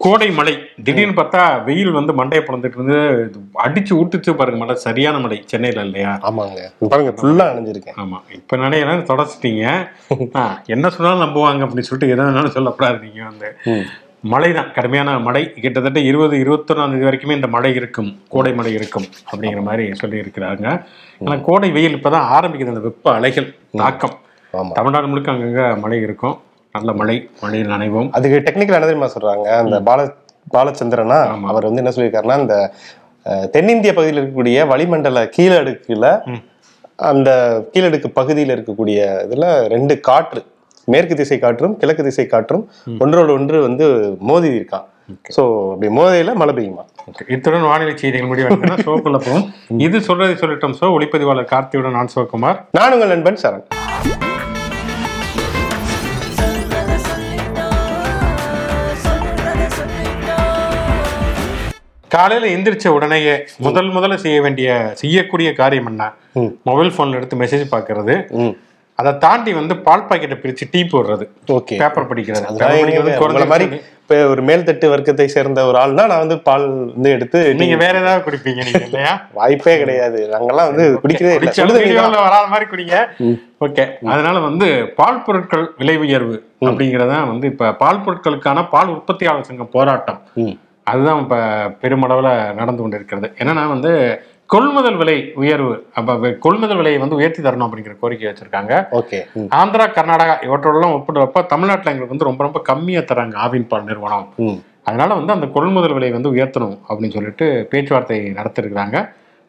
கோடை மழை திடீர்னு பார்த்தா வெயில் வந்து மண்டையை பிளந்துட்டு இருந்து அடிச்சு ஊட்டுச்சு பாருங்க மழை. சரியான மழை சென்னையில இல்லையா? ஆமாங்க. பாருங்க ஃபுல்லா அணைஞ்சிருக்கேன் ஆமா. இப்ப நினைக்கிறேன் தொடச்சிட்டீங்க? ஆ, என்ன சொன்னாலும் நம்புவாங்க அப்படின்னு சொல்லிட்டு எதை வேணாலும் சொல்லக்கூடாது நீங்க வந்து. மழை தான் கடுமையான மழை. கிட்டத்தட்ட இருபது இருபத்தொன்னாம் தேதி வரைக்குமே இந்த மழை இருக்கும். கோடை மழை இருக்கும் அப்படிங்கிற மாதிரி சொல்லி இருக்கிறாங்க ஆனா கோடை வெயில் இப்பதான் ஆரம்பிக்குது. அந்த வெப்ப அலைகள் தாக்கம். தமிழ்நாடு முழுக்க அங்கங்க மழை இருக்கும். நல்ல மழை மழையில் நனைவோம். அதுக்கு டெக்னிக்கல் என்ன தெரியுமா சொல்றாங்க. அந்த பால பாலச்சந்திரனா. அவர் வந்து என்ன சொல்லியிருக்காருன்னா அஹ், தென்னிந்திய பகுதியில் இருக்கக்கூடிய வளிமண்டல கீழடுக்குல. அந்த கீழடுக்கு பகுதியில் இருக்கக்கூடிய இதுல ரெண்டு காற்று மேற்கு திசை காற்றும் கிழக்கு திசை காற்றும் ஒன்றோடு ஒன்று வந்து மோதி இருக்கான் சோ அப்படி மோதையில மழை பெய்யுமா. இத்துடன் வானிலை செய்திகள் முடிவாக ஷோக்குள்ள போவோம். இது சொல்றதை சொல்லிட்டோம். ஷோ ஒளிப்பதிவாளர் கார்த்தியுடன் நான் சிவகுமார். நான் உங்கள் நண்பன் சரண். காலையில எந்திரிச்ச உடனேயே முதல் முதல்ல செய்ய வேண்டிய செய்யக்கூடிய காரியம் என்ன. மொபைல் போன்ல எடுத்து மெசேஜ் பார்க்கறது. ம். அதை தாண்டி வந்து பால் பாக்கெட்டை பிரிச்சு டீ போடுறது. ஓகே. பேப்பர் படிக்கிறது. மாதிரி. இப்ப ஒரு மேல்தட்டு வர்க்கத்தை சேர்ந்த ஒரு ஆள்னா நான் வந்து பால் வந்து எடுத்து நீங்க வேற ஏதாவது குடிப்பீங்க நீங்க இல்லையா? வாய்ப்பே கிடையாது. நாங்கெல்லாம் வந்து குடிக்கிறதே இல்லை. வராத மாதிரி குடிங்க. ஓகே. அதனால வந்து பால் பொருட்கள் விலை உயர்வு அப்படிங்கறத வந்து இப்ப பால் பொருட்களுக்கான பால் உற்பத்தியாளர் சங்கம் போராட்டம். அதுதான் இப்ப பெருமளவுல நடந்து கொண்டு இருக்கிறது என்னன்னா வந்து கொள்முதல் விலை உயர்வு அப்ப கொள்முதல் விலையை வந்து உயர்த்தி தரணும் அப்படிங்கிற கோரிக்கை வச்சிருக்காங்க. ஓகே. ஆந்திரா கர்நாடகா இவற்றோடலாம் ஒப்பிடுறப்ப தமிழ்நாட்டுல எங்களுக்கு வந்து ரொம்ப ரொம்ப கம்மியா தராங்க ஆவின் பால் நிறுவனம். அதனால வந்து அந்த கொள்முதல் விலையை வந்து உயர்த்தணும் அப்படின்னு சொல்லிட்டு பேச்சுவார்த்தை நடத்திருக்கிறாங்க.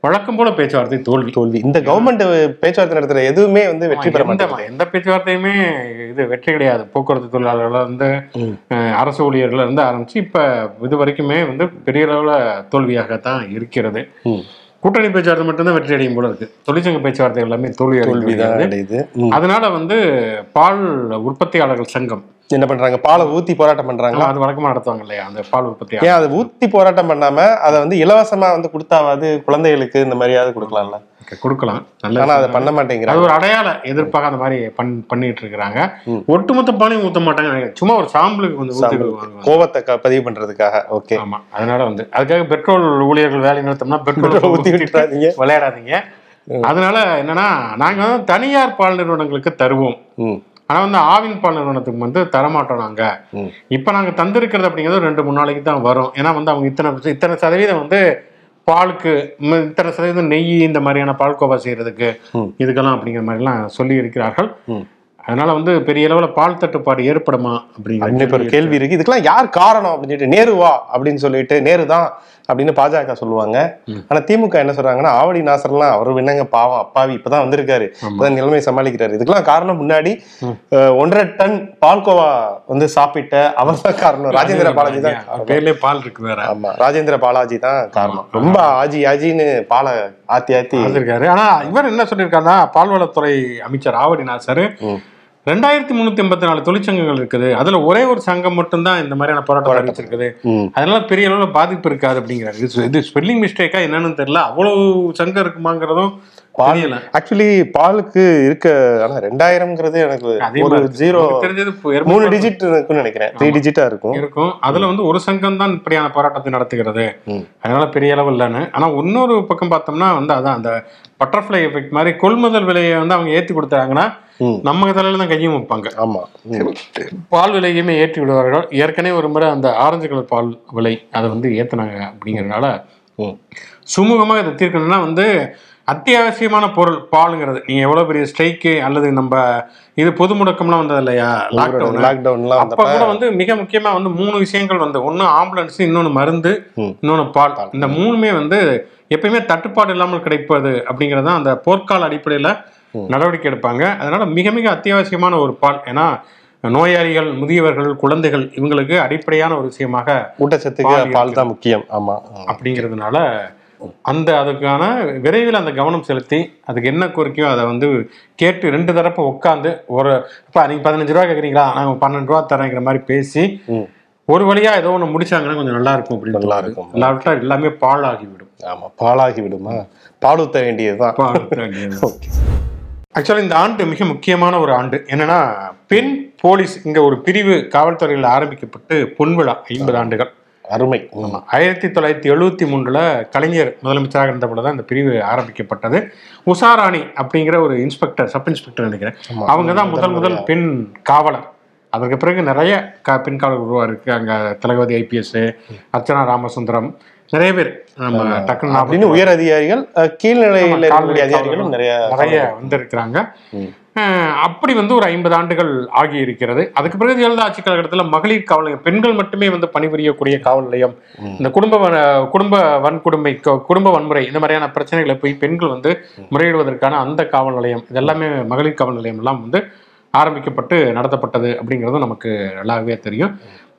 வழக்கம் போல பேச்சுவார்த்தை தோல்வி. தோல்வி. இந்த கவர்மெண்ட் பேச்சுவார்த்தை நடத்துற எதுவுமே வந்து வெற்றி பெற எந்த மாட்டேங்குது. எந்த பேச்சுவார்த்தையுமே இது வெற்றி கிடையாது. போக்குவரத்து தொழிலாளர்கள்ல இருந்து அரசு ஊழியர்கள்ல இருந்து ஆரம்பிச்சு இப்ப இது வரைக்குமே வந்து பெரிய அளவுல தோல்வியாகத்தான் இருக்கிறது. கூட்டணி பேச்சுவார்த்தை மட்டும்தான் வெற்றி அடையும் போல இருக்கு. தொழிற்சங்க பேச்சுவார்த்தை எல்லாமே தோல்வி அடையுது. அதனால வந்து பால் உற்பத்தியாளர்கள் சங்கம் என்ன பண்றாங்க? பாலை ஊத்தி போராட்டம் பண்றாங்களா? அது வழக்கமா நடத்துவாங்க இல்லையா? அந்த பால் உற்பத்தி ஏன் அதை ஊத்தி போராட்டம் பண்ணாம அதை வந்து இலவசமா வந்து கொடுத்தாவது குழந்தைகளுக்கு இந்த மாதிரியாவது கொடுக்கலாம்ல? கொடுக்கலாம். நல்ல அதை பண்ண அது மாட்டேங்கிறாங்க ஒரு அடையாள எதிர்ப்பாக அந்த மாதிரி பண் பண்ணிட்டு இருக்கிறாங்க. ஒட்டுமொத்த பாலையும் ஊத்த மாட்டாங்க. சும்மா ஒரு சாம்பிளுக்கு கொஞ்சம் கோவத்தை பதிவு பண்றதுக்காக. ஓகே. ஆமா அதனால வந்து. அதுக்காக பெட்ரோல் ஊழியர்கள் வேலை நிறுத்தம்னா பெட்ரோல் ஊத்தி விட்டுறாதீங்க. விளையாடாதீங்க. அதனால என்னன்னா நாங்க வந்து தனியார் பால் நிறுவனங்களுக்கு தருவோம். ஆனா வந்து ஆவின் பால் நிறுவனத்துக்கு வந்து தரமாட்டோம் நாங்க. இப்ப நாங்க தந்திருக்கிறது அப்படிங்கிறது ரெண்டு மூணு நாளைக்கு தான் வரும் ஏன்னா வந்து அவங்க இத்தனை இத்தனை சதவீதம் வந்து பாலுக்கு இத்தனை சதவீதம் நெய் இந்த மாதிரியான பால்கோவா செய்யறதுக்கு ம். இதுக்கெல்லாம் அப்படிங்கிற மாதிரிலாம் சொல்லி இருக்கிறார்கள். அதனால வந்து பெரிய அளவுல பால் தட்டுப்பாடு ஏற்படுமா அப்படிங்கிற ஒரு கேள்வி இருக்கு இதுக்கெல்லாம் யார் காரணம் அப்படின்னு சொல்லிட்டு நேருவா அப்படின்னு சொல்லிட்டு நேரு தான் அப்படின்னு பாஜக சொல்லுவாங்க. ஆனா திமுக என்ன சொல்றாங்கன்னா ஆவடி நாசர்லாம் அவர் என்னங்க பாவம் அப்பாவி இப்பதான் வந்திருக்காரு. இப்பதான் நிலைமை சமாளிக்கிறாரு. இதுக்கெல்லாம் காரணம் முன்னாடி ஒன்றரை டன் பால்கோவா வந்து சாப்பிட்ட அவர் தான் காரணம். ராஜேந்திர பாலாஜி தான். பேர்லயே பால் இருக்கு வேற. ஆமா ராஜேந்திர பாலாஜி தான் காரணம். ரொம்ப ஆஜி ஆஜின்னு பாலை ஆத்தி ஆத்தி. இருக்காரு ஆனா இவர் என்ன சொல்லியிருக்காருன்னா பால்வளத்துறை அமைச்சர் ஆவடி நாசர். ரெண்டாயிரத்தி முன்னூத்தி எண்பத்தி நாலு தொழிற்சங்கங்கள் இருக்குது. அதுல ஒரே ஒரு சங்கம் மட்டும்தான் இந்த மாதிரியான போராட்டம் ம். அதனால பெரிய அளவுல பாதிப்பு இருக்காது அப்படிங்கிறாரு. இது- ஸ்பெல்லிங் மிஸ்டேக்கா என்னன்னு தெரியல. அவ்வளவு சங்கம் இருக்குமாங்கிறதும் ஆக்சுவலி பாலுக்கு இருக்க ஆனா ரெண்டாயிரம்ங்கிறது எனக்கு ஒரு ஜீரோ தெரிஞ்சது மூணு டிஜிட் இருக்குன்னு நினைக்கிறேன். த்ரீ டிஜிட்டா இருக்கும். இருக்கும். அதுல வந்து ஒரு சங்கம் தான் இப்படியான போராட்டத்தை நடத்துகிறது. அதனால பெரிய அளவு இல்லைன்னு. ஆனா இன்னொரு பக்கம் பார்த்தோம்னா வந்து அதான் அந்த பட்டர்ஃப்ளை எஃபெக்ட் மாதிரி கொள்முதல் விலையை வந்து அவங்க ஏத்தி கொடுத்தாங்கன்னா. நம்ம தலையில தான் கையும் வைப்பாங்க. ஆமா. பால் விலையுமே ஏற்றி விடுவார்கள். ஏற்கனவே ஒரு முறை அந்த ஆரஞ்சு கலர் பால் விலை அதை வந்து ஏத்துனாங்க அப்படிங்கறதுனால. சுமூகமாக இதை தீர்க்கணும்னா வந்து அத்தியாவசியமான பொருள் பாலுங்கிறது. நீங்க எவ்வளவு பெரிய ஸ்ட்ரைக்கு அல்லது நம்ம இது பொது முடக்கம்லாம் வந்தது இல்லையா? லாக்டவுன் லாக்டவுன்லாம் அப்ப கூட வந்து மிக முக்கியமா வந்து மூணு விஷயங்கள் வந்து ஒண்ணு ஆம்புலன்ஸ் இன்னொன்னு மருந்து. இன்னொன்னு பால். இந்த மூணுமே வந்து எப்பயுமே தட்டுப்பாடு இல்லாமல் கிடைப்பது அப்படிங்கிறது அந்த போர்க்கால அடிப்படையில. நடவடிக்கை எடுப்பாங்க. அதனால மிக மிக அத்தியாவசியமான ஒரு பால். ஏன்னா நோயாளிகள் முதியவர்கள் குழந்தைகள் இவங்களுக்கு அடிப்படையான ஒரு விஷயமாக ஊட்டச்சத்துக்கு பால் பால் தான் முக்கியம். ஆமா. அப்படிங்கிறதுனால அந்த அதுக்கான விரைவில் அந்த கவனம் செலுத்தி அதுக்கு என்ன கோரிக்கையோ அதை வந்து கேட்டு ரெண்டு தரப்பு உட்காந்து ஒரு இப்போ நீங்கள் பதினஞ்சு ரூபா கேட்குறீங்களா நாங்கள் பன்னெண்டு ரூபா தரேங்கிற மாதிரி பேசி. ஒரு வழியா ஏதோ ஒன்று முடிச்சாங்கன்னா கொஞ்சம் நல்லா இருக்கும் அப்படின்னு நல்லா. இருக்கும். இல்லாவிட்டா எல்லாமே பாழாகிவிடும். ஆமா பாலாகி விடுமா பால் ஊத்த வேண்டியதுதான். ஓகே. ஆக்சுவலி இந்த ஆண்டு மிக முக்கியமான ஒரு ஆண்டு. என்னன்னா பெண் போலீஸ் இங்க ஒரு பிரிவு காவல்துறையில் ஆரம்பிக்கப்பட்டு பொன்விழா ஐம்பது ஆண்டுகள். அருமை. ஆயிரத்தி தொள்ளாயிரத்தி எழுபத்தி மூணுல கலைஞர் முதலமைச்சராக இருந்த பொழுது இந்த பிரிவு ஆரம்பிக்கப்பட்டது. உஷாராணி அப்படிங்கிற ஒரு இன்ஸ்பெக்டர் சப் இன்ஸ்பெக்டர் நினைக்கிறேன். அவங்க தான் முதல் முதல் பெண் காவலர். அதற்கு பிறகு நிறைய பெண் காவலர் உருவாயிருக்கு அங்க தளபதி ஐபிஎஸ் அர்ச்சனா ராமசுந்தரம் நிறைய பேர். நம்ம டக்குன்னு அப்படின்னு உயர் அதிகாரிகள் கீழ்நிலையில இருக்கக்கூடிய அதிகாரிகளும் நிறைய நிறைய வந்திருக்கிறாங்க. அப்படி வந்து ஒரு ஐம்பது ஆண்டுகள் ஆகி இருக்கிறது அதுக்கு பிறகு ஜெயலலிதா ஆட்சி காலகட்டத்தில் மகளிர் காவல் பெண்கள் மட்டுமே வந்து பணிபுரியக்கூடிய காவல் நிலையம் இந்த குடும்ப வ- குடும்ப வன்கொடுமை குடும்ப வன்முறை இந்த மாதிரியான பிரச்சனைகளை போய் பெண்கள் வந்து முறையிடுவதற்கான அந்த காவல் நிலையம் இதெல்லாமே மகளிர் காவல் நிலையம் எல்லாம் வந்து ஆரம்பிக்கப்பட்டு நடத்தப்பட்டது அப்படிங்கிறது நமக்கு நல்லாவே தெரியும்.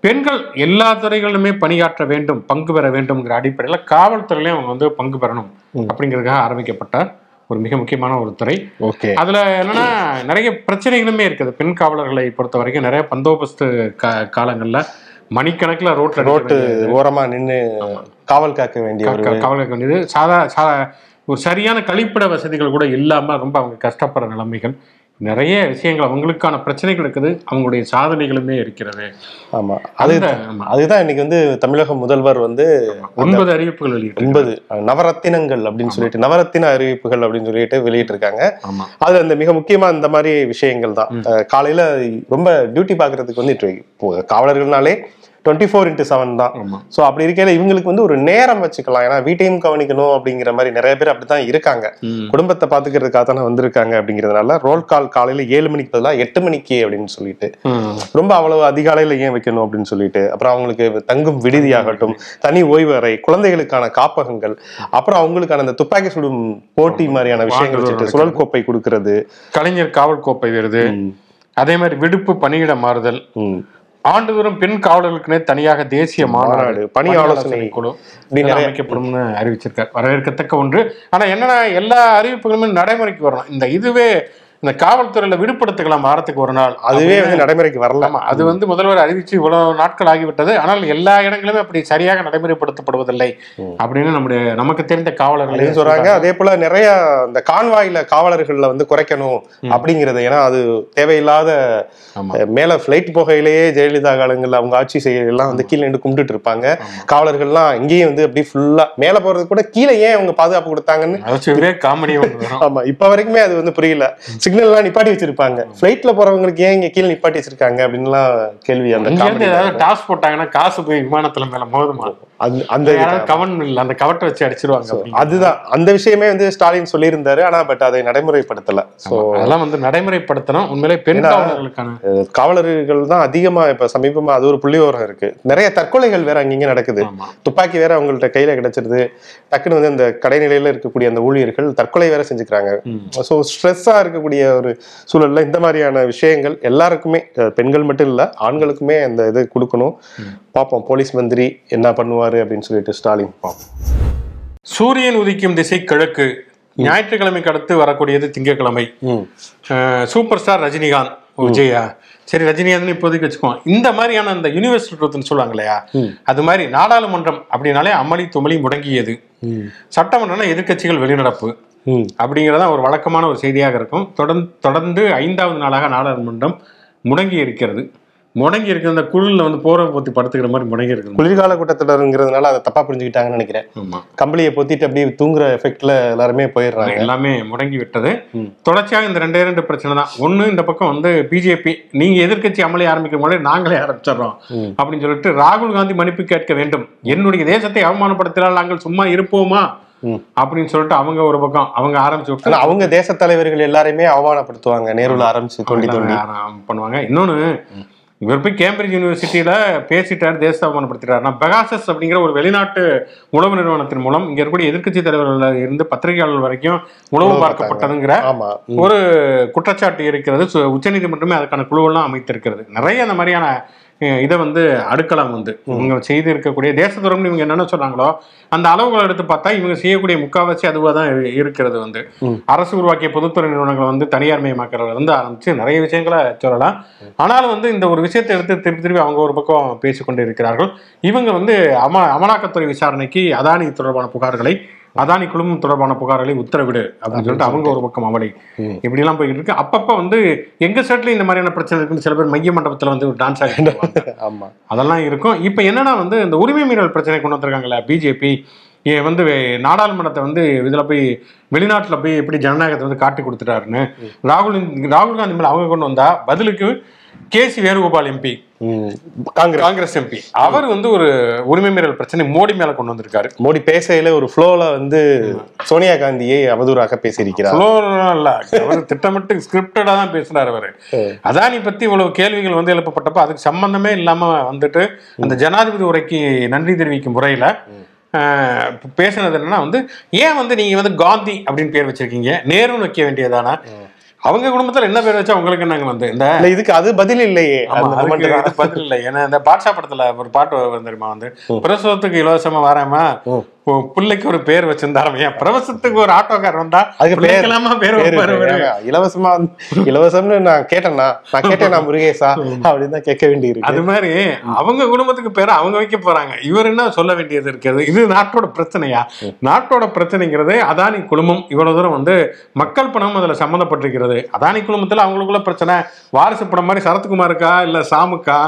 பெண்கள் எல்லா துறைகளிலுமே பணியாற்ற வேண்டும் பங்கு பெற வேண்டும்ங்கிற அடிப்படையில் காவல்துறையிலையும் அவங்க வந்து பங்கு பெறணும் அப்படிங்கிறதுக்காக ஆரம்பிக்கப்பட்ட ஒரு மிக முக்கியமான ஒரு துறை. ஓகே. அதுல என்னன்னா நிறைய பிரச்சனைகளுமே இருக்குது. பெண் காவலர்களை பொறுத்த வரைக்கும் நிறைய பந்தோபஸ்து காலங்கள்ல மணிக்கணக்கில் ரோட்ல ரோட்டு ஓரமா நின்னு காவல் காக்க வேண்டிய காவல் காக்க வேண்டியது. சாதா சா ஒரு சரியான கழிப்பிட வசதிகள் கூட இல்லாம ரொம்ப அவங்க கஷ்டப்படுற நிலைமைகள். நிறைய விஷயங்கள் அவங்களுக்கான பிரச்சனைகள் இருக்குது அவங்களுடைய சாதனைகளுமே இருக்கிறது. ஆமா. அது அந்த அதுதான் இன்னைக்கு வந்து தமிழக முதல்வர் வந்து ஒன்பது அறிவிப்புகள் வெளியிட்டு ஒன்பது நவரத்தினங்கள் அப்படின்னு சொல்லிட்டு நவரத்தின அறிவிப்புகள் அப்படின்னு சொல்லிட்டு வெளியிட்டு இருக்காங்க அதுல இந்த மிக முக்கியமா இந்த மாதிரி விஷயங்கள் தான் காலையில ரொம்ப டியூட்டி பாக்குறதுக்கு வந்து காவலர்கள்னாலே டுவெண்ட்டி ஃபோர் இன்ட்டு செவன் தான் ஸோ அப்படி இருக்கையில இவங்களுக்கு வந்து ஒரு நேரம் வச்சுக்கலாம். ஏன்னா வீட்டையும் கவனிக்கணும் அப்படிங்கிற மாதிரி நிறைய பேர் அப்படித்தான் இருக்காங்க. குடும்பத்தை பாத்துக்கிறதுக்காக தானே வந்திருக்காங்க அப்படிங்கிறதுனால ரோல் கால் காலையில ஏழு மணிக்கு பதிலாக எட்டு மணிக்கு அப்படின்னு சொல்லிட்டு. ரொம்ப அவ்வளவு அதிகாலையில ஏன் வைக்கணும் அப்படின்னு சொல்லிட்டு அப்புறம் அவங்களுக்கு தங்கும் விடுதியாகட்டும் தனி ஓய்வு அறை குழந்தைகளுக்கான காப்பகங்கள் அப்புறம் அவங்களுக்கான அந்த துப்பாக்கி சுடும் போட்டி மாதிரியான விஷயங்கள் வச்சுட்டு சுழல் கோப்பை கொடுக்கறது. கலைஞர் காவல் கோப்பை விருது. அதே மாதிரி விடுப்பு பணியிட மாறுதல். ஆண்டுதோறும் பெண் காவலர்களுக்குனே தனியாக தேசிய மாநாடு பணி ஆலோசனை குழு அமைக்கப்படும்னு அறிவிச்சிருக்கார். வரவேற்கத்தக்க ஒன்று. ஆனா என்னன்னா எல்லா அறிவிப்புகளுமே நடைமுறைக்கு வரணும். இந்த இதுவே இந்த காவல்துறையில விடுபடுத்திக்கலாம் வாரத்துக்கு ஒரு நாள். அதுவே வந்து நடைமுறைக்கு வரல. ஆமா அது வந்து முதல்வர் அறிவிச்சு இவ்வளவு நாட்கள் ஆகிவிட்டது. ஆனால் எல்லா இடங்களிலுமே அப்படி சரியாக நடைமுறைப்படுத்தப்படுவதில்லை அப்படின்னு நம்முடைய நமக்கு தெரிந்த காவலர்கள் சொல்றாங்க. அதே போல நிறைய இந்த கான்வாயில காவலர்கள்ல வந்து குறைக்கணும் அப்படிங்கறது. ஏன்னா அது தேவையில்லாத மேல ஃபிளைட் போகையிலேயே ஜெயலலிதா காலங்கள்ல அவங்க ஆட்சி செய்யலாம் வந்து கீழே நின்று கும்பிட்டுட்டு இருப்பாங்க. காவலர்கள்லாம் இங்கேயும் வந்து அப்படியே ஃபுல்லா மேல போறது கூட கீழே ஏன் அவங்க பாதுகாப்பு கொடுத்தாங்கன்னு ஆமா இப்ப வரைக்குமே அது வந்து புரியல. சிக்னல்லாம் நிப்பாட்டி வச்சிருப்பாங்க. ஃபிளைட்ல போறவங்களுக்கு ஏன் இங்க கீழே நிப்பாட்டி வச்சிருக்காங்க? அப்படின்லாம் கேள்வி அந்த டாஸ் போட்டாங்கன்னா காசு போய் விமானத்துல மேல மோதுமா? அந்த கவன் இல்ல அந்த கவட்டை வச்சு அடிச்சிருவாங்க. அதுதான். அந்த விஷயமே வந்து ஸ்டாலின் சொல்லியிருந்தாரு ஆனா பட் அதை நடைமுறைப்படுத்தல. சோ அதெல்லாம் வந்து நடைமுறைப்படுத்தணும். உண்மையிலே பெண் காவலர்களுக்கான காவலர்கள் தான் அதிகமா இப்ப சமீபமா அது ஒரு புள்ளிவிவரம் இருக்கு. நிறைய தற்கொலைகள் வேற அங்கங்க நடக்குது. துப்பாக்கி வேற அவங்கள்ட்ட கையில கிடைச்சிருது. டக்குன்னு வந்து அந்த கடைநிலையில இருக்கக்கூடிய அந்த ஊழியர்கள் தற்கொலை வேற செஞ்சுக்கிறாங்க. ஸோ ஸ்ட்ரெஸ்ஸா இருக்கக்கூடிய ஒரு சூழல்ல இந்த மாதிரியான விஷயங்கள் எல்லாருக்குமே பெண்கள் மட்டும் இல்ல ஆண்களுக்குமே அந்த இது கொடுக்கணும். பார்ப்போம் போலீஸ் மந்திரி என்ன பண்ணுவாரு? அப்படின்னு சொல்லிட்டு ஸ்டாலின் பார்ப்போம் சூரியன் உதிக்கும் திசை கிழக்கு. ஞாயிற்றுக்கிழமைக்கு அடுத்து வரக்கூடியது திங்கட்கிழமை சூப்பர் ஸ்டார் ரஜினிகாந்த் விஜயா. சரி ரஜினிகாந்த் இப்போதைக்கு வச்சுக்குவோம் இந்த மாதிரியான அந்த யூனிவர்சல் ட்ரூத்னு சொல்லுவாங்க இல்லையா? அது மாதிரி நாடாளுமன்றம் அப்படின்னாலே அமளி துமளி முடங்கியது. சட்டமன்றம்னா எதிர்க்கட்சிகள் வெளிநடப்பு. அப்படிங்கிறதா ஒரு வழக்கமான ஒரு செய்தியாக இருக்கும். தொடர்ந்து தொடர்ந்து ஐந்தாவது நாளாக நாடாளுமன்றம் முடங்கி இருக்கிறது முடங்கி இருக்கிற அந்த குளிரில் வந்து போரை போத்தி படுத்துக்கிற மாதிரி முடங்கி இருக்குது குளிர்கால கூட்டத்தொடருங்கிறதுனால அதை தப்பா புரிஞ்சுக்கிட்டாங்கன்னு நினைக்கிறேன். கம்பளியை பொத்திட்டு அப்படியே தூங்குற எஃபெக்ட்ல எல்லாருமே போயிடுறாங்க. எல்லாமே முடங்கி விட்டது. தொடர்ச்சியாக இந்த ரெண்டே ரெண்டு பிரச்சனை தான். ஒண்ணு இந்த பக்கம் வந்து பிஜேபி நீங்க எதிர்க்கட்சி அமளி ஆரம்பிக்கிற முன்னாடி நாங்களே ஆரம்பிச்சிடுறோம் அப்படின்னு சொல்லிட்டு ராகுல் காந்தி மன்னிப்பு கேட்க வேண்டும். என்னுடைய தேசத்தை அவமானப்படுத்தினால் நாங்கள் சும்மா இருப்போமா. அப்படின்னு சொல்லிட்டு அவங்க ஒரு பக்கம் அவங்க ஆரம்பிச்சு விட்டு அவங்க தேச தலைவர்கள் எல்லாரையுமே அவமானப்படுத்துவாங்க. நேருல ஆரம்பிச்சு தோண்டி தோண்டி. பண்ணுவாங்க. இன்னொன்னு இவர் போய் கேம்பிரிட்ஜ் யூனிவர்சிட்டியில பேசிட்டார் நான் பெகாசஸ் அப்படிங்கிற ஒரு வெளிநாட்டு உளவு நிறுவனத்தின் மூலம் இங்க இருக்கக்கூடிய எதிர்க்கட்சி தலைவர்கள் இருந்து பத்திரிகையாளர் வரைக்கும் உளவு பார்க்கப்பட்டதுங்கிற ஒரு குற்றச்சாட்டு இருக்கிறது. உச்சநீதிமன்றமே அதுக்கான குழுவெல்லாம் அமைத்திருக்கிறது. நிறைய அந்த மாதிரியான இதை வந்து அடுக்கலாம் வந்து. இவங்க செய்து இருக்கக்கூடிய தேச துறம்னு இவங்க என்னென்ன சொன்னாங்களோ அந்த அளவுகளை எடுத்து பார்த்தா இவங்க செய்யக்கூடிய முக்காவாசி அதுவாக தான் இரு- இருக்கிறது வந்து. அரசு உருவாக்கிய பொதுத்துறை நிறுவனங்களை வந்து தனியார் மயமாக்கிறதுல இருந்து ஆரம்பிச்சு நிறைய விஷயங்களை சொல்லலாம். ஆனாலும் வந்து இந்த ஒரு விஷயத்தை எடுத்து திருப்பி திருப்பி அவங்க ஒரு பக்கம் பேசிக்கொண்டு இருக்கிறார்கள். இவங்க வந்து அம அமலாக்கத்துறை விசாரணைக்கு அதானி தொடர்பான புகார்களை அதானி குழுமம் தொடர்பான புகார்களை உத்தரவிடு அப்படின்னு சொல்லிட்டு அவங்க ஒரு பக்கம் அவளை. இப்படி எல்லாம் போய்கிட்டு இருக்கு. அப்பப்ப வந்து எங்க சைட்ல இந்த மாதிரியான பிரச்சனை இருக்குன்னு சில பேர் மைய மண்டபத்துல வந்து டான்ஸ் ஆகிட்டு ஆமா. அதெல்லாம் இருக்கும். இப்போ என்னன்னா வந்து இந்த உரிமை மீறல் பிரச்சனை கொண்டு வந்திருக்காங்கல்ல பிஜேபி வந்து நாடாளுமன்றத்தை வந்து இதில் போய் வெளிநாட்டில் போய் எப்படி ஜனநாயகத்தை வந்து காட்டி கொடுத்துட்டாருன்னு ராகுல் ராகுல் காந்தி மேலே அவங்க கொண்டு வந்தா பதிலுக்கு K C Venugopal MP. Congress. Congress MP அவர் வந்து ஒரு உரிமை மீறல் பிரச்சனை மோடி மேல கொண்டு வந்திருக்காரு. மோடி பேசையில ஒரு ஃப்ளோல வந்து சோனியா காந்தியை அவதூறாக பேசியிருக்கிறார். ஃப்ளோர்லாம் இல்ல. அவர் திட்டமிட்டு ஸ்கிரிப்டடா தான் பேசுறாரு அவரு. அதானி பத்தி இவ்வளவு கேள்விகள் வந்து எழுப்பப்பட்டப்ப அதுக்கு சம்பந்தமே இல்லாம வந்துட்டு அந்த ஜனாதிபதி உரைக்கு நன்றி தெரிவிக்கும் முறையில பேசுனது என்னன்னா வந்து ஏன் வந்து நீங்க வந்து காந்தி அப்படின்னு பேர் வச்சிருக்கீங்க? நேருன்னு வைக்க வேண்டியதானா அவங்க குடும்பத்துல என்ன பேர் வச்சா உங்களுக்கு என்னங்க வந்து? இந்த இதுக்கு அது பதில் இல்லையே. பதில் இல்லை ஏன்னா இந்த பாட்ஷா படத்துல ஒரு பாட்டு தெரியுமா வந்து? பிரசவத்துக்கு இலவசமா வராம. பிள்ளைக்கு ஒரு பேர் வச்சிருந்தாராம் ஏன் பிரவசத்துக்கு ஒரு ஆட்டோக்கார் வந்தா அதுக்கு பேர் இலவசமா இலவசம்னு நான் கேட்டேன்னா நான் கேட்டேன் நான் முருகேசா அப்படின்னு தான் கேட்க வேண்டியிருக்கு. அது மாதிரி அவங்க குடும்பத்துக்கு பேரை அவங்க வைக்க போறாங்க. இவர் என்ன சொல்ல வேண்டியது இருக்கிறது? இது நாட்டோட பிரச்சனையா? நாட்டோட பிரச்சனைங்கிறது அதானி குழுமம். இவ்வளவு தூரம் வந்து மக்கள் பணம் அதுல சம்மந்தப்பட்டிருக்கிறது. அதானி குழுமத்துல அவங்களுக்குள்ள பிரச்சனை. வாரிசு படம் மாதிரி சரத்குமாருக்கா இல்ல சாமுக்கா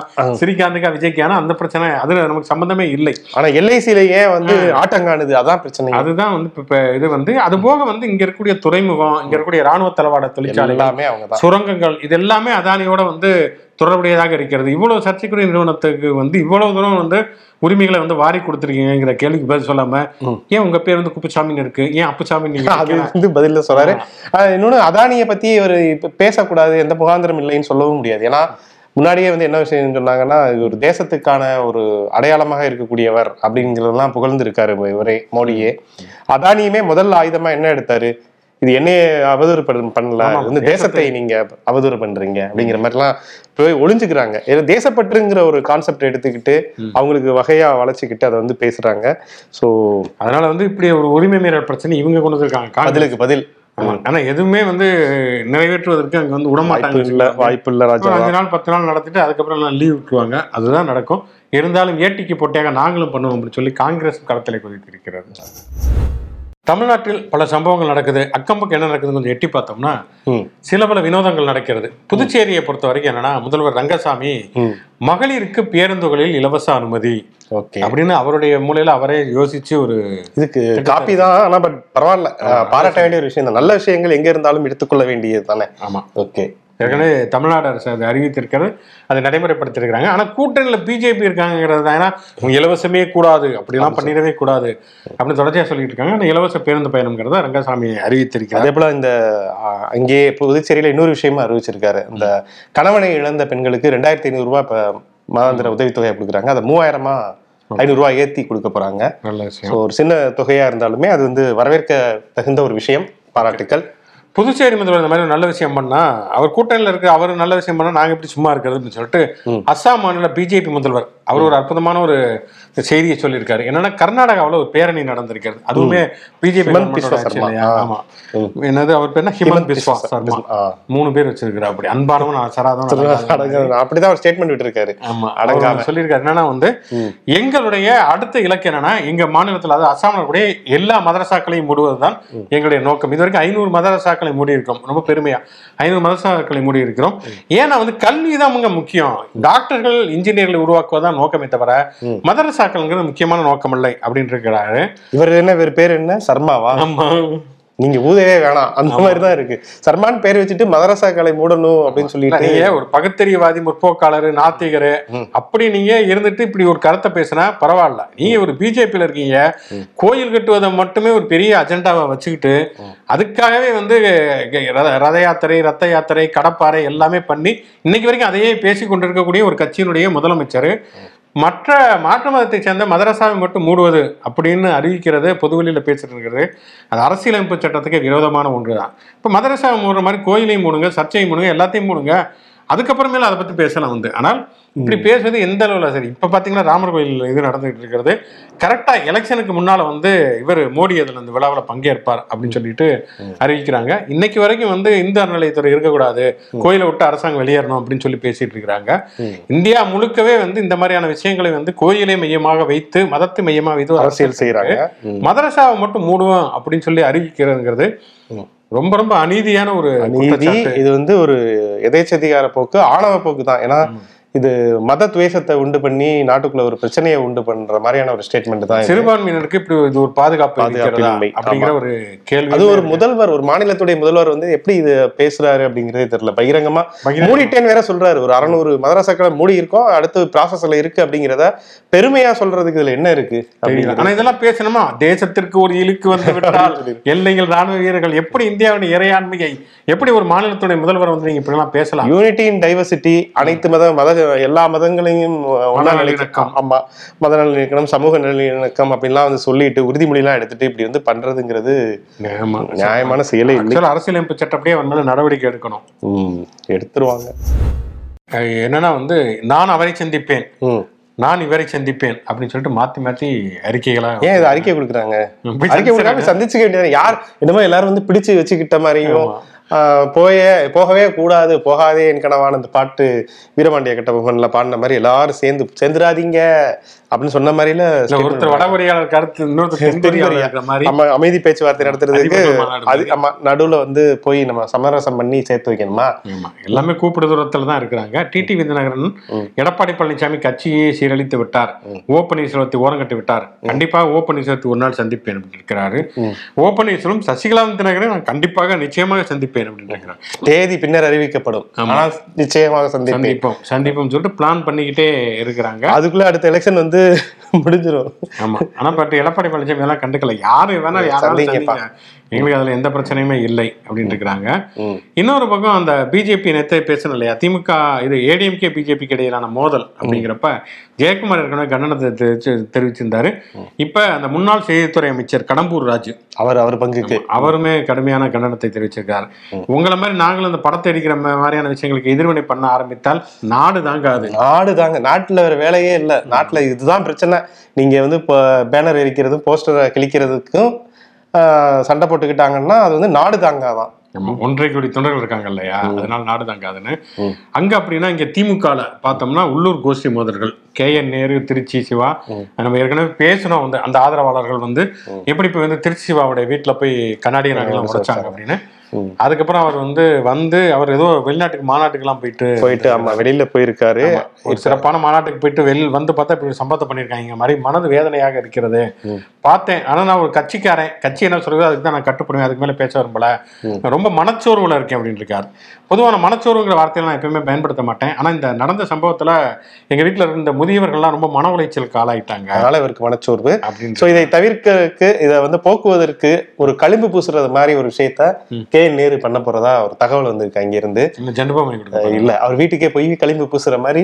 ஸ்ரீகாந்துக்கா விஜய்க்கான அந்த பிரச்சனை அது நமக்கு சம்பந்தமே இல்லை. ஆனா எல்ஐசில ஏன் வந்து ஆட்டங்காணுது அதான் பிரச்சனை. அதுதான் வந்து இப்ப- இது வந்து அது போக வந்து இங்க இருக்கக்கூடிய துறைமுகம் இங்க இருக்கக்கூடிய ராணுவ தளவாட தொழிற்சாலை எல்லாமே அவங்கதான் சுரங்கங்கள் இது எல்லாமே அதானியோட வந்து தொடர்புடையதாக இருக்கிறது. இவ்வளவு சர்ச்சைக்குரிய நிறுவனத்துக்கு வந்து இவ்வளவு தூரம் வந்து உரிமைகளை வந்து வாரி கொடுத்துருக்கீங்கிற கேள்விக்கு பதில் சொல்லாம. ஏன் உங்க பேர் வந்து குப்புசாமின்னு இருக்கு? ஏன் அப்புசாமி நீங்க அது? வந்து பதில சொல்றாரு இன்னொன்னு அதானியை பத்தி இவர் பேசக்கூடாது எந்த முகாந்திரம் இல்லைன்னு சொல்லவும் முடியாது. ஏன்னா முன்னாடியே வந்து என்ன விஷயம் சொன்னாங்கன்னா இது ஒரு தேசத்துக்கான ஒரு அடையாளமாக இருக்கக்கூடியவர் அப்படிங்கிறதெல்லாம் புகழ்ந்து இருக்காரு இவரே மோடியே. அதானியுமே முதல் ஆயுதமா என்ன எடுத்தாரு? இது என்னைய அவதூறு பண்ண- பண்ணல வந்து தேசத்தை நீங்க அவதூறு பண்றீங்க அப்படிங்கிற மாதிரிலாம் போய் ஒளிஞ்சுக்கிறாங்க. தேசப்பற்றுங்கிற ஒரு கான்செப்ட் எடுத்துக்கிட்டு அவங்களுக்கு வகையா வளைச்சுக்கிட்டு அதை வந்து பேசுறாங்க. சோ அதனால வந்து இப்படி ஒரு உரிமை மீறல் பிரச்சனை இவங்க கொண்டு வந்திருக்காங்க. பதிலுக்கு பதில். ஆமா. ஆனா எதுவுமே வந்து நிறைவேற்றுவதற்கு அங்க வந்து வாய்ப்பு இல்ல விடமாட்டாங்க வாய்ப்பு இல்ல ராஜா. அஞ்சு நாள் பத்து நாள் நடத்திட்டு அதுக்கப்புறம் எல்லாம் லீவ் விட்டுருவாங்க. அதுதான் நடக்கும். இருந்தாலும் ஏட்டிக்கு போட்டியாக நாங்களும் பண்ணுவோம் அப்படின்னு சொல்லி காங்கிரஸ் களத்திலே குதித்திருக்கிறது. தமிழ்நாட்டில் பல சம்பவங்கள் நடக்குது. அக்கம் பக்கம் என்ன நடக்குதுன்னு கொஞ்சம் எட்டி பார்த்தோம்னா சில பல வினோதங்கள் நடக்கிறது. புதுச்சேரியை பொறுத்த வரைக்கும் என்னன்னா முதல்வர் ரங்கசாமி. மகளிருக்கு பேருந்துகளில் இலவச அனுமதி ஓகே. அப்படின்னு அவருடைய மூலையில அவரே யோசிச்சு ஒரு இதுக்கு காப்பி தான் ஆனா பட் பரவாயில்ல. பாராட்ட வேண்டிய ஒரு விஷயம் நல்ல விஷயங்கள் எங்க இருந்தாலும் எடுத்துக்கொள்ள வேண்டியது தானே? ஆமா. ஓகே. ஏற்கனவே தமிழ்நாடு அரசு அதை அறிவித்திருக்கிறது அதை நடைமுறைப்படுத்திருக்கிறாங்க ஆனா கூட்டணியில பிஜேபி இருக்காங்கிறது தான். ஏன்னா இலவசமே கூடாது அப்படிலாம் பண்ணிடவே கூடாது அப்படின்னு தொடர்ச்சியா சொல்லிட்டு இருக்காங்க ஆனா இலவச பேருந்து பயணம்ங்கிறத ரங்கசாமி அறிவித்திருக்கிறார். அதே போல இந்த அஹ், அங்கேயே புதுச்சேரியில இன்னொரு விஷயமா அறிவிச்சிருக்காரு. இந்த கணவனை இழந்த பெண்களுக்கு ரெண்டாயிரத்தி ஐநூறு ரூபாய் இப்ப மாதாந்திர உதவித்தொகை கொடுக்குறாங்க. அதை மூவாயிரமா ஐநூறு ரூபாய் ஏத்தி கொடுக்க போறாங்க. நல்ல விஷயம். ஸோ ஒரு சின்ன தொகையா இருந்தாலுமே அது வந்து வரவேற்க தகுந்த ஒரு விஷயம். பாராட்டுக்கள். புதுச்சேரி முதல்வர் இந்த மாதிரி நல்ல விஷயம் பண்ணா அவர் கூட்டணியில் இருக்க அவர் நல்ல விஷயம் பண்ணா நாங்க எப்படி சும்மா இருக்கிறது அப்படின்னு சொல்லிட்டு. அஸ்ஸாம் மாநில பிஜேபி முதல்வர் அவர் ஒரு அற்புதமான ஒரு செய்தியை சொல்லியிருக்காரு. என்னன்னா கர்நாடகாவுல ஒரு பேரணி நடந்திருக்கிறது. அதுவுமே பிஜேபி. ஆமா. என்னது அவர் பேர் ஹிமந்த் பிஸ்வா சர்மா. மூணு பேர் வச்சிருக்கிறார் அப்படி. அன்பானவன் சராதவன் அப்படிதான் ஒரு ஸ்டேட்மெண்ட் விட்டுருக்காரு. ஆமா. அடங்காம. சொல்லியிருக்காரு. என்னன்னா வந்து. எங்களுடைய அடுத்த இலக்கு என்னன்னா எங்க மாநிலத்தில் அதாவது அசாமில் கூட எல்லா மதரசாக்களையும் மூடுவதுதான் எங்களுடைய நோக்கம். இது வரைக்கும் ஐநூறு மதரசாக்களை மூடி இருக்கோம் ரொம்ப பெருமையா. ஐநூறு மதரசாக்களை மூடி இருக்கிறோம் ஏன்னா வந்து கல்வி தான் முக்கியம். டாக்டர்கள் இன்ஜினியர்களை உருவாக்குவதுதான் நோக்கமே தவிர ம். மதரசாக்கள்ங்கிறது முக்கியமான நோக்கம் இல்லை அப்படின்னு இருக்கிறாரு இவர் என்ன பேர் என்ன? சர்மாவா? ஆமா. நீங்க ஊதவே வேணாம். அந்த மாதிரி தான் இருக்கு. சர்மான் பேர் வச்சுட்டு மதரசாக்களை மூடணும் அப்படின்னு சொல்லிட்டு நீங்க ஒரு பகுத்தறிவாதி முற்போக்காளர் நாத்திகர். அப்படி நீங்க இருந்துட்டு இப்படி ஒரு கருத்தை பேசினா பரவாயில்ல. நீங்க ஒரு பிஜேபியில இருக்கீங்க கோயில் கட்டுவதை மட்டுமே ஒரு பெரிய அஜெண்டாவை வச்சுக்கிட்டு அதுக்காகவே வந்து ரத- ரத யாத்திரை ரத்த யாத்திரை கடப்பாறை எல்லாமே பண்ணி இன்னைக்கு வரைக்கும் அதையே பேசி கொண்டிருக்கக்கூடிய ஒரு கட்சியினுடைய முதலமைச்சர். மற்ற மாற்று மதத்தை சேர்ந்த மதரசாவை மட்டும் மூடுவது அப்படின்னு அறிவிக்கிறது பொதுவெளியில் பேசிட்டு இருக்கிறது. அது அரசியலமைப்பு சட்டத்துக்கு விரோதமான ஒன்று தான் இப்போ மதரசாவை மூடுற மாதிரி கோயிலையும் மூடுங்க சர்ச்சையும் மூடுங்க எல்லாத்தையும் மூடுங்க. அதுக்கப்புறமேல அதை பத்தி பேசலாம் வந்து. ஆனால் இப்படி பேசுறது எந்த அளவுல சரி? இப்ப பாத்தீங்கன்னா ராமர் கோயில் இது நடந்துகிட்டு இருக்கிறது. கரெக்டா எலெக்ஷனுக்கு முன்னால வந்து இவர் மோடி அதுல அந்த விழாவில் பங்கேற்பார் அப்படின்னு சொல்லிட்டு அறிவிக்கிறாங்க. இன்னைக்கு வரைக்கும் வந்து இந்து அறநிலையத்துறை இருக்கக்கூடாது. கோயிலை விட்டு அரசாங்கம் வெளியேறணும் அப்படின்னு சொல்லி பேசிட்டு இருக்கிறாங்க. இந்தியா முழுக்கவே வந்து இந்த மாதிரியான விஷயங்களை வந்து கோயிலை மையமாக வைத்து மதத்தை மையமாக வைத்து அரசியல் செய்யறாங்க மதரசாவை மட்டும் மூடுவோம் அப்படின்னு சொல்லி அறிவிக்கிறதுங்கிறது. ரொம்ப ரொம்ப அநீதியான ஒரு நீதி குற்றச்சாட்டு. இது வந்து ஒரு எதேச்சதிகார போக்கு ஆணவ போக்கு தான் ஏன்னா இது மத துவேஷத்தை உண்டு பண்ணி நாட்டுக்குள்ள ஒரு பிரச்சனையை உண்டு பண்ற மாதிரியான ஒரு ஸ்டேட்மெண்ட் தான். சிறுபான்மையினருக்கு இப்படி இது ஒரு பாதுகாப்பு. அப்படிங்கிற ஒரு கேள்வி அது ஒரு முதல்வர் ஒரு மாநிலத்துடைய முதல்வர் வந்து எப்படி இது பேசுறாரு அப்படிங்கறதே தெரியல. பகிரங்கமா பகிரங்க- மூடிட்டேன்னு வேற சொல்றாரு. ஒரு அறநூறு மதரசாக்களை மூடி இருக்கோம் அடுத்து ப்ராசஸ்ல இருக்கு அப்படிங்கிறத பெருமையா சொல்றதுக்கு இதுல என்ன இருக்கு ஆனா இதெல்லாம் பேசணுமா? தேசத்திற்கு ஒரு இழுக்கு வந்து விட்டால் எல்லைகள் ராணுவ வீரர்கள் எப்படி இந்தியாவின் இறையாண்மையை எப்படி ஒரு மாநிலத்துடைய முதல்வர் வந்து நீங்க இப்படி எல்லாம் பேசலாம்? யூனிட்டி இன் டைவர்சிட்டி அனைத்து மத மத எல்லா மதங்களையும் நல்லிணக்கம். ஆமா. மத நல்லிணக்கம் சமூக நல்லிணக்கம் அப்படின்லாம் வந்து சொல்லிட்டு உறுதிமொழி எல்லாம் எடுத்துட்டு இப்படி வந்து பண்றதுங்கிறது. நியாயமான செயலே இல்லை. அரசியலமைப்பு சட்டப்படியே அவன் மேல நடவடிக்கை எடுக்கணும். எடுத்துருவாங்க. என்னன்னா வந்து நான் அவரை சந்திப்பேன். நான் இவரை சந்திப்பேன். அப்படின்னு சொல்லிட்டு மாத்தி மாத்தி அறிக்கைகளா ஏன் இது அறிக்கை கொடுக்குறாங்க? அறிக்கை கொடுக்காம சந்திச்சுக்க வேண்டியது யார் என்னமோ எல்லாரும் வந்து பிடிச்சு வச்சுக்கிட்ட மாதிரியும் போய போகவே கூடாது போகாதே என் கனவான அந்த பாட்டு வீரபாண்டிய கட்டபொம்மன்ல பாடின மாதிரி எல்லாரும் சேர்ந்து சேர்ந்துடாதீங்க அப்படின்னு சொன்ன மாதிரில ஒருத்தர் வடகொரியாளர் கருத்து இன்னொருத்தர் நம்ம அமைதி பேச்சுவார்த்தை நடத்துறதுக்கு அது ஆமா நடுவுல வந்து போய் நம்ம சமரசம் பண்ணி சேர்த்து வைக்கணுமா? எல்லாமே கூப்பிடு தூரத்துல தான் இருக்கிறாங்க. டிடி விருதுநகரன் ம். எடப்பாடி பழனிசாமி கட்சியை சீரழித்து விட்டார். ஓ பன்னீர்செல்வத்தை ஓரங்கட்டி விட்டார். கண்டிப்பா ஓ பன்னீர்செல்வத்தை ஒரு நாள் சந்திப்பேன் இருக்கிறாரு. ஓ பன்னீர்செல்வம் சசிகலா விருதுநகரை நான் கண்டிப்பாக நிச்சயமாக சந்திப்பேன். அப்படின்னு இருக்கிறார் தேதி பின்னர் அறிவிக்கப்படும். ஆமா. ஆனா நிச்சயமாக சந்திப்போம். சந்திப்போம் சொல்லிட்டு பிளான் பண்ணிக்கிட்டே இருக்கிறாங்க. அதுக்குள்ள அடுத்த எலெக்ஷன் வந்து முடிஞ்சிரும். ஆமா. ஆனா பட் எடப்பாடி பழனிசாமி எல்லாம் கண்டுக்கல. யாரு சந்திங்கப்பா. சந்திங்க எங்களுக்கு அதுல எந்த பிரச்சனையுமே இல்லை அப்படின்னு இருக்கிறாங்க. இன்னொரு பக்கம் அந்த பிஜேபி நேத்தே பேசணும் இல்லையா? திமுக இது ஏடிஎம்கே பிஜேபிக்கு இடையிலான மோதல் அப்படிங்கிறப்ப ஜெயக்குமார் ஏற்கனவே கண்டனத்தை தெரிவிச்சு- தெரிவிச்சிருந்தாரு. இப்ப அந்த முன்னாள் செய்தித்துறை அமைச்சர் கடம்பூர் ராஜு அவர் அவர் பங்குக்கு. அவருமே கடுமையான கண்டனத்தை தெரிவிச்சிருக்காரு. உங்களை மாதிரி நாங்களும் அந்த படத்தை அடிக்கிற மாதிரியான விஷயங்களுக்கு எதிர்வினை பண்ண ஆரம்பித்தால் நாடு தாங்காது. நாடு தாங்க. நாட்டுல வேற வேலையே இல்ல. நாட்டுல இதுதான் பிரச்சனை. நீங்க வந்து இப்போ பேனர் எரிக்கிறதும் போஸ்டரை கிழிக்கிறதுக்கும் சண்டை போட்டுக்கிட்டாங்கன்னா அது வந்து நாடு தாங்காதான். ஒன்றரை கோடி தொண்டர்கள் இருக்காங்க இல்லையா? அதனால நாடு தாங்காதுன்னு. அங்க அப்படின்னா இங்க திமுகல பார்த்தோம்னா உள்ளூர் கோஷ்டி மோதல்கள். K N Nehru Trichy Siva. நம்ம ஏற்கனவே பேசணும் வந்து அந்த ஆதரவாளர்கள் வந்து எப்படி இப்ப வந்து திருச்சி சிவாவுடைய வீட்டுல போய் கண்ணாடிய நாடுலாம் உடைச்சாங்க அப்படின்னு. அதுக்கப்புறம் அவர் வந்து வந்து அவர் ஏதோ வெளிநாட்டுக்கு மாநாட்டுக்கெல்லாம் போயிட்டு போயிட்டு ஆமா வெளியில போயிருக்காரு. ஒரு சிறப்பான மாநாட்டுக்கு போயிட்டு வெளியில் வந்து பார்த்தா இப்படி சம்பவத்தை பண்ணியிருக்காங்க. மாதிரி மனது வேதனையாக இருக்கிறது. பார்த்தேன். ஆனா நான் ஒரு கட்சிக்காரன். கட்சி என்ன சொல்றது அதுக்கு தான் நான் கட்டுப்படுவேன். அதுக்கு மேல பேச விரும்பல ரொம்ப மனச்சோர்வுல இருக்கேன் அப்படின்னு இருக்காரு பொதுவான மனச்சோர்வுங்கிற வார்த்தையை நான் எப்பயுமே பயன்படுத்த மாட்டேன். ஆனா இந்த நடந்த சம்பவத்துல எங்க வீட்டுல இருந்த முதியவர்கள்லாம் ரொம்ப மன உளைச்சலுக்கு ஆளாயிட்டாங்க. அதனால இவருக்கு மனச்சோர்வு. அப்படின்னு இதை தவிர்க்கிறதுக்கு இதை வந்து போக்குவதற்கு ஒரு களிம்பு பூசுறது மாதிரி ஒரு விஷயத்த கே. நேரு பண்ண போறதா ஒரு தகவல் வந்திருக்கு அங்க இருந்து இந்த ஜெண்டபாமணி கொடுக்க இல்ல அவர் வீட்டுக்கே போய் களிம்பு பூசுற மாதிரி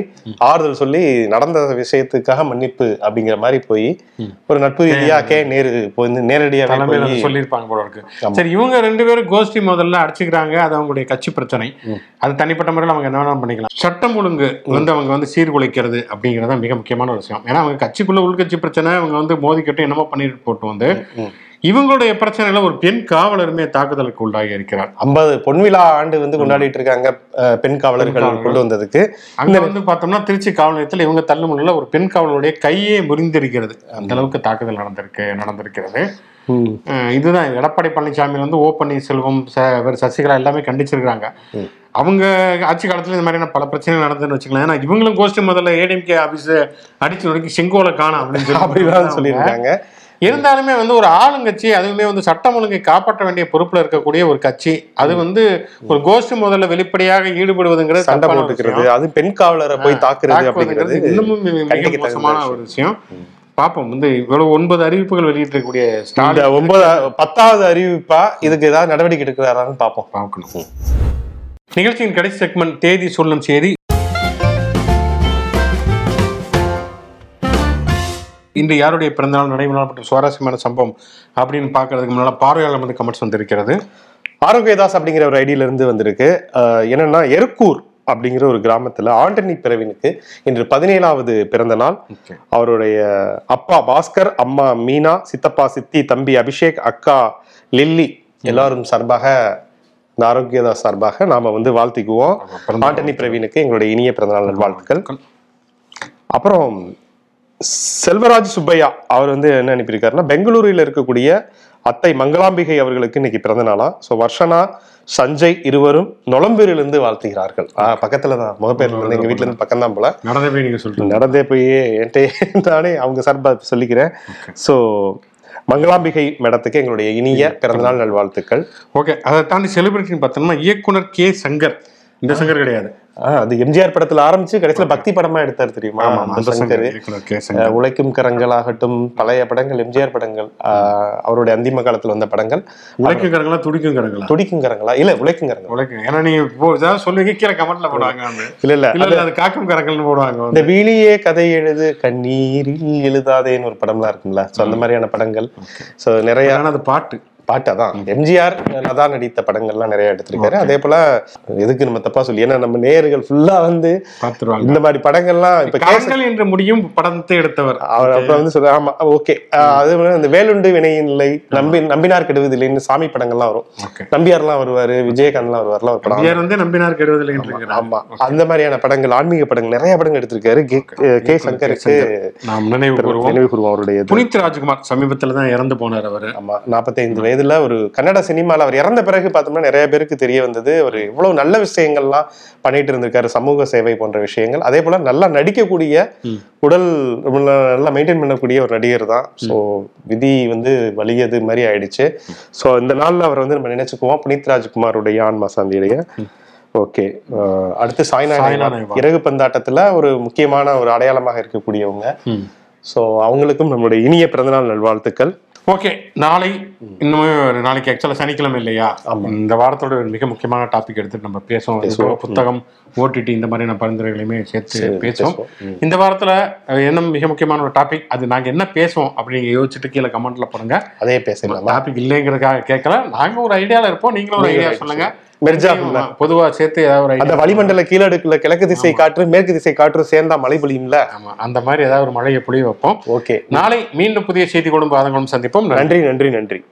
ஆறுதல் சொல்லி நடந்த விஷயத்துக்காக மன்னிப்பு அப்படிங்கிற மாதிரி போய் ஒரு நட்பு ரீதியா கே. நேரு வந்து சொல்லியிருப்பாங்க போல இருக்கு. சரி இவங்க ரெண்டு பேரும் கோஷ்டி முதல்ல அடிச்சுக்கிறாங்க அது அவங்களுடைய கட்சி பிரச்சனை. அது தனிப்பட்ட முறையில் அவங்க என்ன வேணாலும் பண்ணிக்கலாம். சட்டம் ஒழுங்கு வந்து அவங்க வந்து சீர்குலைக்கிறது அப்படிங்கிறது தான் மிக முக்கியமான ஒரு விஷயம். ஏன்னா அவங்க கட்சிக்குள்ள உள்கட்சி பிரச்சனை அவங்க வந்து மோதிக்கிட்டு என்னமோ பண்ணிட்டு போட்டு வந்து. இவங்களுடைய பிரச்சனையில ஒரு பெண் காவலருமே தாக்குதலுக்கு உள்ளாகி இருக்கிறார். ஐம்பது பொன்விழா ஆண்டு வந்து கொண்டாடிட்டு இருக்காங்க பெண் காவலர்கள் கொண்டு வந்ததுக்கு. அங்க வந்து பார்த்தோம்னா திருச்சி காவல் நிலையத்தில் இவங்க தள்ளுமுள்ள ஒரு பெண் காவலருடைய கையே முறிந்திருக்கிறது. அந்த அளவுக்கு தாக்குதல் நடந்திருக்கு நடந்திருக்கிறது. இதுதான். எடப்பாடி பழனிசாமி வந்து ஓ பன்னீர்செல்வம் சசிகலா எல்லாமே கண்டிச்சிருக்காங்க ம். அவங்க ஆட்சி காலத்துல இந்த மாதிரியான பல பிரச்சனைகள் நடந்ததுன்னு வச்சுக்கலாம் ஏன்னா இவங்களும் கோஷ்டி முதல்ல ஏடிஎம்கே ஆபீஸ் அடிச்சு நொறுக்கி செங்கோலை காணும் அப்படின்னு சொல்லி சொல்லியிருக்காங்க. இருந்தாலுமே வந்து ஒரு ஆளுங்கட்சி அதுவுமே வந்து சட்டம் ஒழுங்கை காப்பாற்ற வேண்டிய பொறுப்புல இருக்கக்கூடிய ஒரு கட்சி. அது வந்து ஒரு கோஷ்டி முதல்ல வெளிப்படையாக ஈடுபடுவதுங்கிறது சண்டை போட்டுக்கிறது. அது பெண் காவலரை போய் தாக்குறது அப்படிங்கிறது இன்னமும் மோசமான ஒரு விஷயம். பார்ப்போம் வந்து இவ்வளவு ஒன்பது அறிவிப்புகள் வெளியிட்டிருக்கக்கூடிய ஸ்டாலின் ஒன்பது பத்தாவது அறிவிப்பா இதுக்கு ஏதாவது நடவடிக்கை எடுக்கிறாரான்னு பார்ப்போம் பார்க்கணும். நிகழ்ச்சியின் கடைசி செக்மெண்ட் தேதி சொல்லும் செய்தி. இன்று யாருடைய பிறந்தநாள் நடைமுறை மற்றும் சுவாரஸ்யமான சம்பவம் அப்படின்னு பார்க்கறதுக்கு முன்னால பார்வையாளர் வந்து கமெண்ட்ஸ் வந்திருக்கிறது. ஆரோக்கியதாஸ் அப்படிங்கிற ஒரு ஐடியில இருந்து வந்திருக்கு. என்னன்னா எருக்கூர் அப்படிங்கிற ஒரு கிராமத்துல ஆண்டனி பிரவீனுக்கு இன்று பதினேழாவது பிறந்த நாள் அவருடைய அப்பா பாஸ்கர் அம்மா மீனா சித்தப்பா சித்தி தம்பி அபிஷேக் அக்கா லில்லி எல்லாரும் சார்பாக இந்த ஆரோக்கியதா சார்பாக நாம வந்து வாழ்த்திக்குவோம். ஆண்டனி பிரவீனுக்கு எங்களுடைய இனிய பிறந்தநாள் நல்வாழ்த்துக்கள். அப்புறம் செல்வராஜ் சுப்பையா அவர் வந்து என்ன அனுப்பியிருக்காருன்னா பெங்களூரில் இருக்கக்கூடிய அத்தை மங்களாம்பிகை அவர்களுக்கு இன்னைக்கு பிறந்த நாளா. ஸோ வர்ஷனா சஞ்சய் இருவரும் நொளம்பூரிலிருந்து வாழ்த்துகிறார்கள். ஆ, பக்கத்துல தான் முகப்பேர்ல இருந்து எங்க வீட்ல இருந்து பக்கம் தான் போல. நடந்தே போய் நீங்க சொல்லிட்டு நடந்தே போய் என்கிட்ட நானே அவங்க சார்பா சொல்லிக்கிறேன். ஸோ மங்களாம்பிகை மேடத்துக்கு எங்களுடைய இனிய பிறந்தநாள் நல்வாழ்த்துக்கள். ஓகே அதை தாண்டி செலிபிரிட்டின்னு பார்த்தோம்னா இயக்குனர் கே சங்கர். இந்த சங்கர் கிடையாது. அது எம்ஜிஆர் படத்துல ஆரம்பிச்சு கடைசியில பக்தி படமா எடுத்தார் தெரியுமா? அந்த சங்கர் உழைக்கும் கரங்களாகட்டும் பழைய படங்கள் எம்ஜிஆர் படங்கள் அவருடைய அந்திம காலத்துல வந்த படங்கள். உழைக்கும் கரங்களா துடிக்கும் கரங்களா? துடிக்கும் கரங்களா? இல்ல உழைக்கும் கரங்கள்? உழைக்கும். ஏன்னா இப்போ ஏதாவது சொல்லுவீங்க கீழே கமெண்ட்ல போடுவாங்க. இல்ல இல்ல. இல்ல அது காக்கும் கரங்கள்னு போடுவாங்க. இந்த விழியே கதை எழுது கண்ணீரில் எழுதாதேன்னு ஒரு படம்லாம் இருக்கும்ல. சோ அந்த மாதிரியான படங்கள். சோ நிறைய அது பாட்டு. பாட்டு அதான் எம்ஜிஆர் லதா நடித்த படங்கள்லாம் நிறைய எடுத்திருக்காரு. அதே போல எதுக்கு நம்ம தப்பா சொல்லி ஏன்னா நம்ம நேயர்கள் ஃபுல்லா வந்து இந்த மாதிரி படங்கள்லாம் இப்ப கேச கரங்கள் என்று முடியும் படத்தை எடுத்தவர். அவர் அப்புறம் வந்து சொல்ல ஆமா ஓகே. அது அந்த வேலுண்டு வினையின் இல்லை நம்பி நம்பினார் கெடுவதில்லைன்னு சாமி படங்கள்லாம் வரும். நம்பியார்லாம் வருவாரு விஜயகாந்த்லாம் வருவார்லாம் ஒரு படம். வந்து நம்பினார் கெடுவதில்லை. ஆமா அந்த மாதிரியான படங்கள் ஆன்மீக படங்கள் நிறைய படங்கள் எடுத்திருக்காரு. கே- கே சங்கருக்கு நாம் நினைவு கூறுவோம் நினைவு கூறுவோம். அவருடைய. புனித் ராஜ்குமார் சமீபத்துல தான் இறந்து போனார் அவரு ஆமா நாற்பத்தைந்து வயதுல ஒரு கன்னட சினிமால அவர் இறந்த பிறகு பார்த்தோம்னா நிறைய பேருக்கு தெரிய வந்தது. ஒரு இவ்வளவு நல்ல விஷயங்கள்லாம் பண்ணிட்டு இருந்திருக்காரு. சமூக சேவை போன்ற விஷயங்கள். அதே போல நல்லா நடிக்கக்கூடிய. உடல் நல்லா மெயின்டைன் பண்ணக்கூடிய ஒரு நடிகர் தான். ஸோ விதி வந்து வலியது மாதிரி ஆயிடுச்சு. ஸோ இந்த நாள்ல அவர் வந்து நம்ம நினைச்சுக்குவோம். புனித் ராஜ்குமாருடைய ஆன்மா சாந்தியுடைய. ஓகே. அடுத்து சாய்னா. இறகு பந்தாட்டத்துல ஒரு முக்கியமான ஒரு அடையாளமாக இருக்கக்கூடியவங்க. ஸோ அவங்களுக்கும் நம்மளுடைய இனிய பிறந்தநாள் நல்வாழ்த்துக்கள். ஓகே நாளை இன்னுமே நாளைக்கு ஆக்சுவலா சனிக்கிழமை இல்லையா? இந்த வாரத்தோட ஒரு மிக முக்கியமான டாபிக் எடுத்துட்டு நம்ம பேசுவோம். புத்தகம் ஓடிடி இந்த மாதிரியான பரிந்துரைகளையுமே சேர்த்து பேசுவோம். இந்த வாரத்துல என்ன மிக முக்கியமான ஒரு டாபிக் அது நாங்க என்ன பேசுவோம் அப்படி நீங்க யோசிச்சுட்டு கீழே கமெண்ட்ல போடுங்க. அதே பேசலாம் டாபிக் இல்லைங்கிறதுக்காக கேட்கல. நாங்க ஒரு ஐடியால இருப்போம் நீங்களும் ஒரு ஐடியா சொல்லுங்க. மிர்ஜா பொதுவா சேர்த்து ஏதாவது அந்த வளிமண்டல கீழடுக்குல கிழக்கு திசை காற்று மேற்கு திசை காற்று சேர்ந்தா மழை பொழியும்ல? ஆமா. அந்த மாதிரி ஏதாவது ஒரு மழையை பொழிய வைப்போம். ஓகே. நாளை மீண்டும் புதிய செய்தி கொண்டு பாதங்களும் சந்திப்போம். நன்றி நன்றி நன்றி.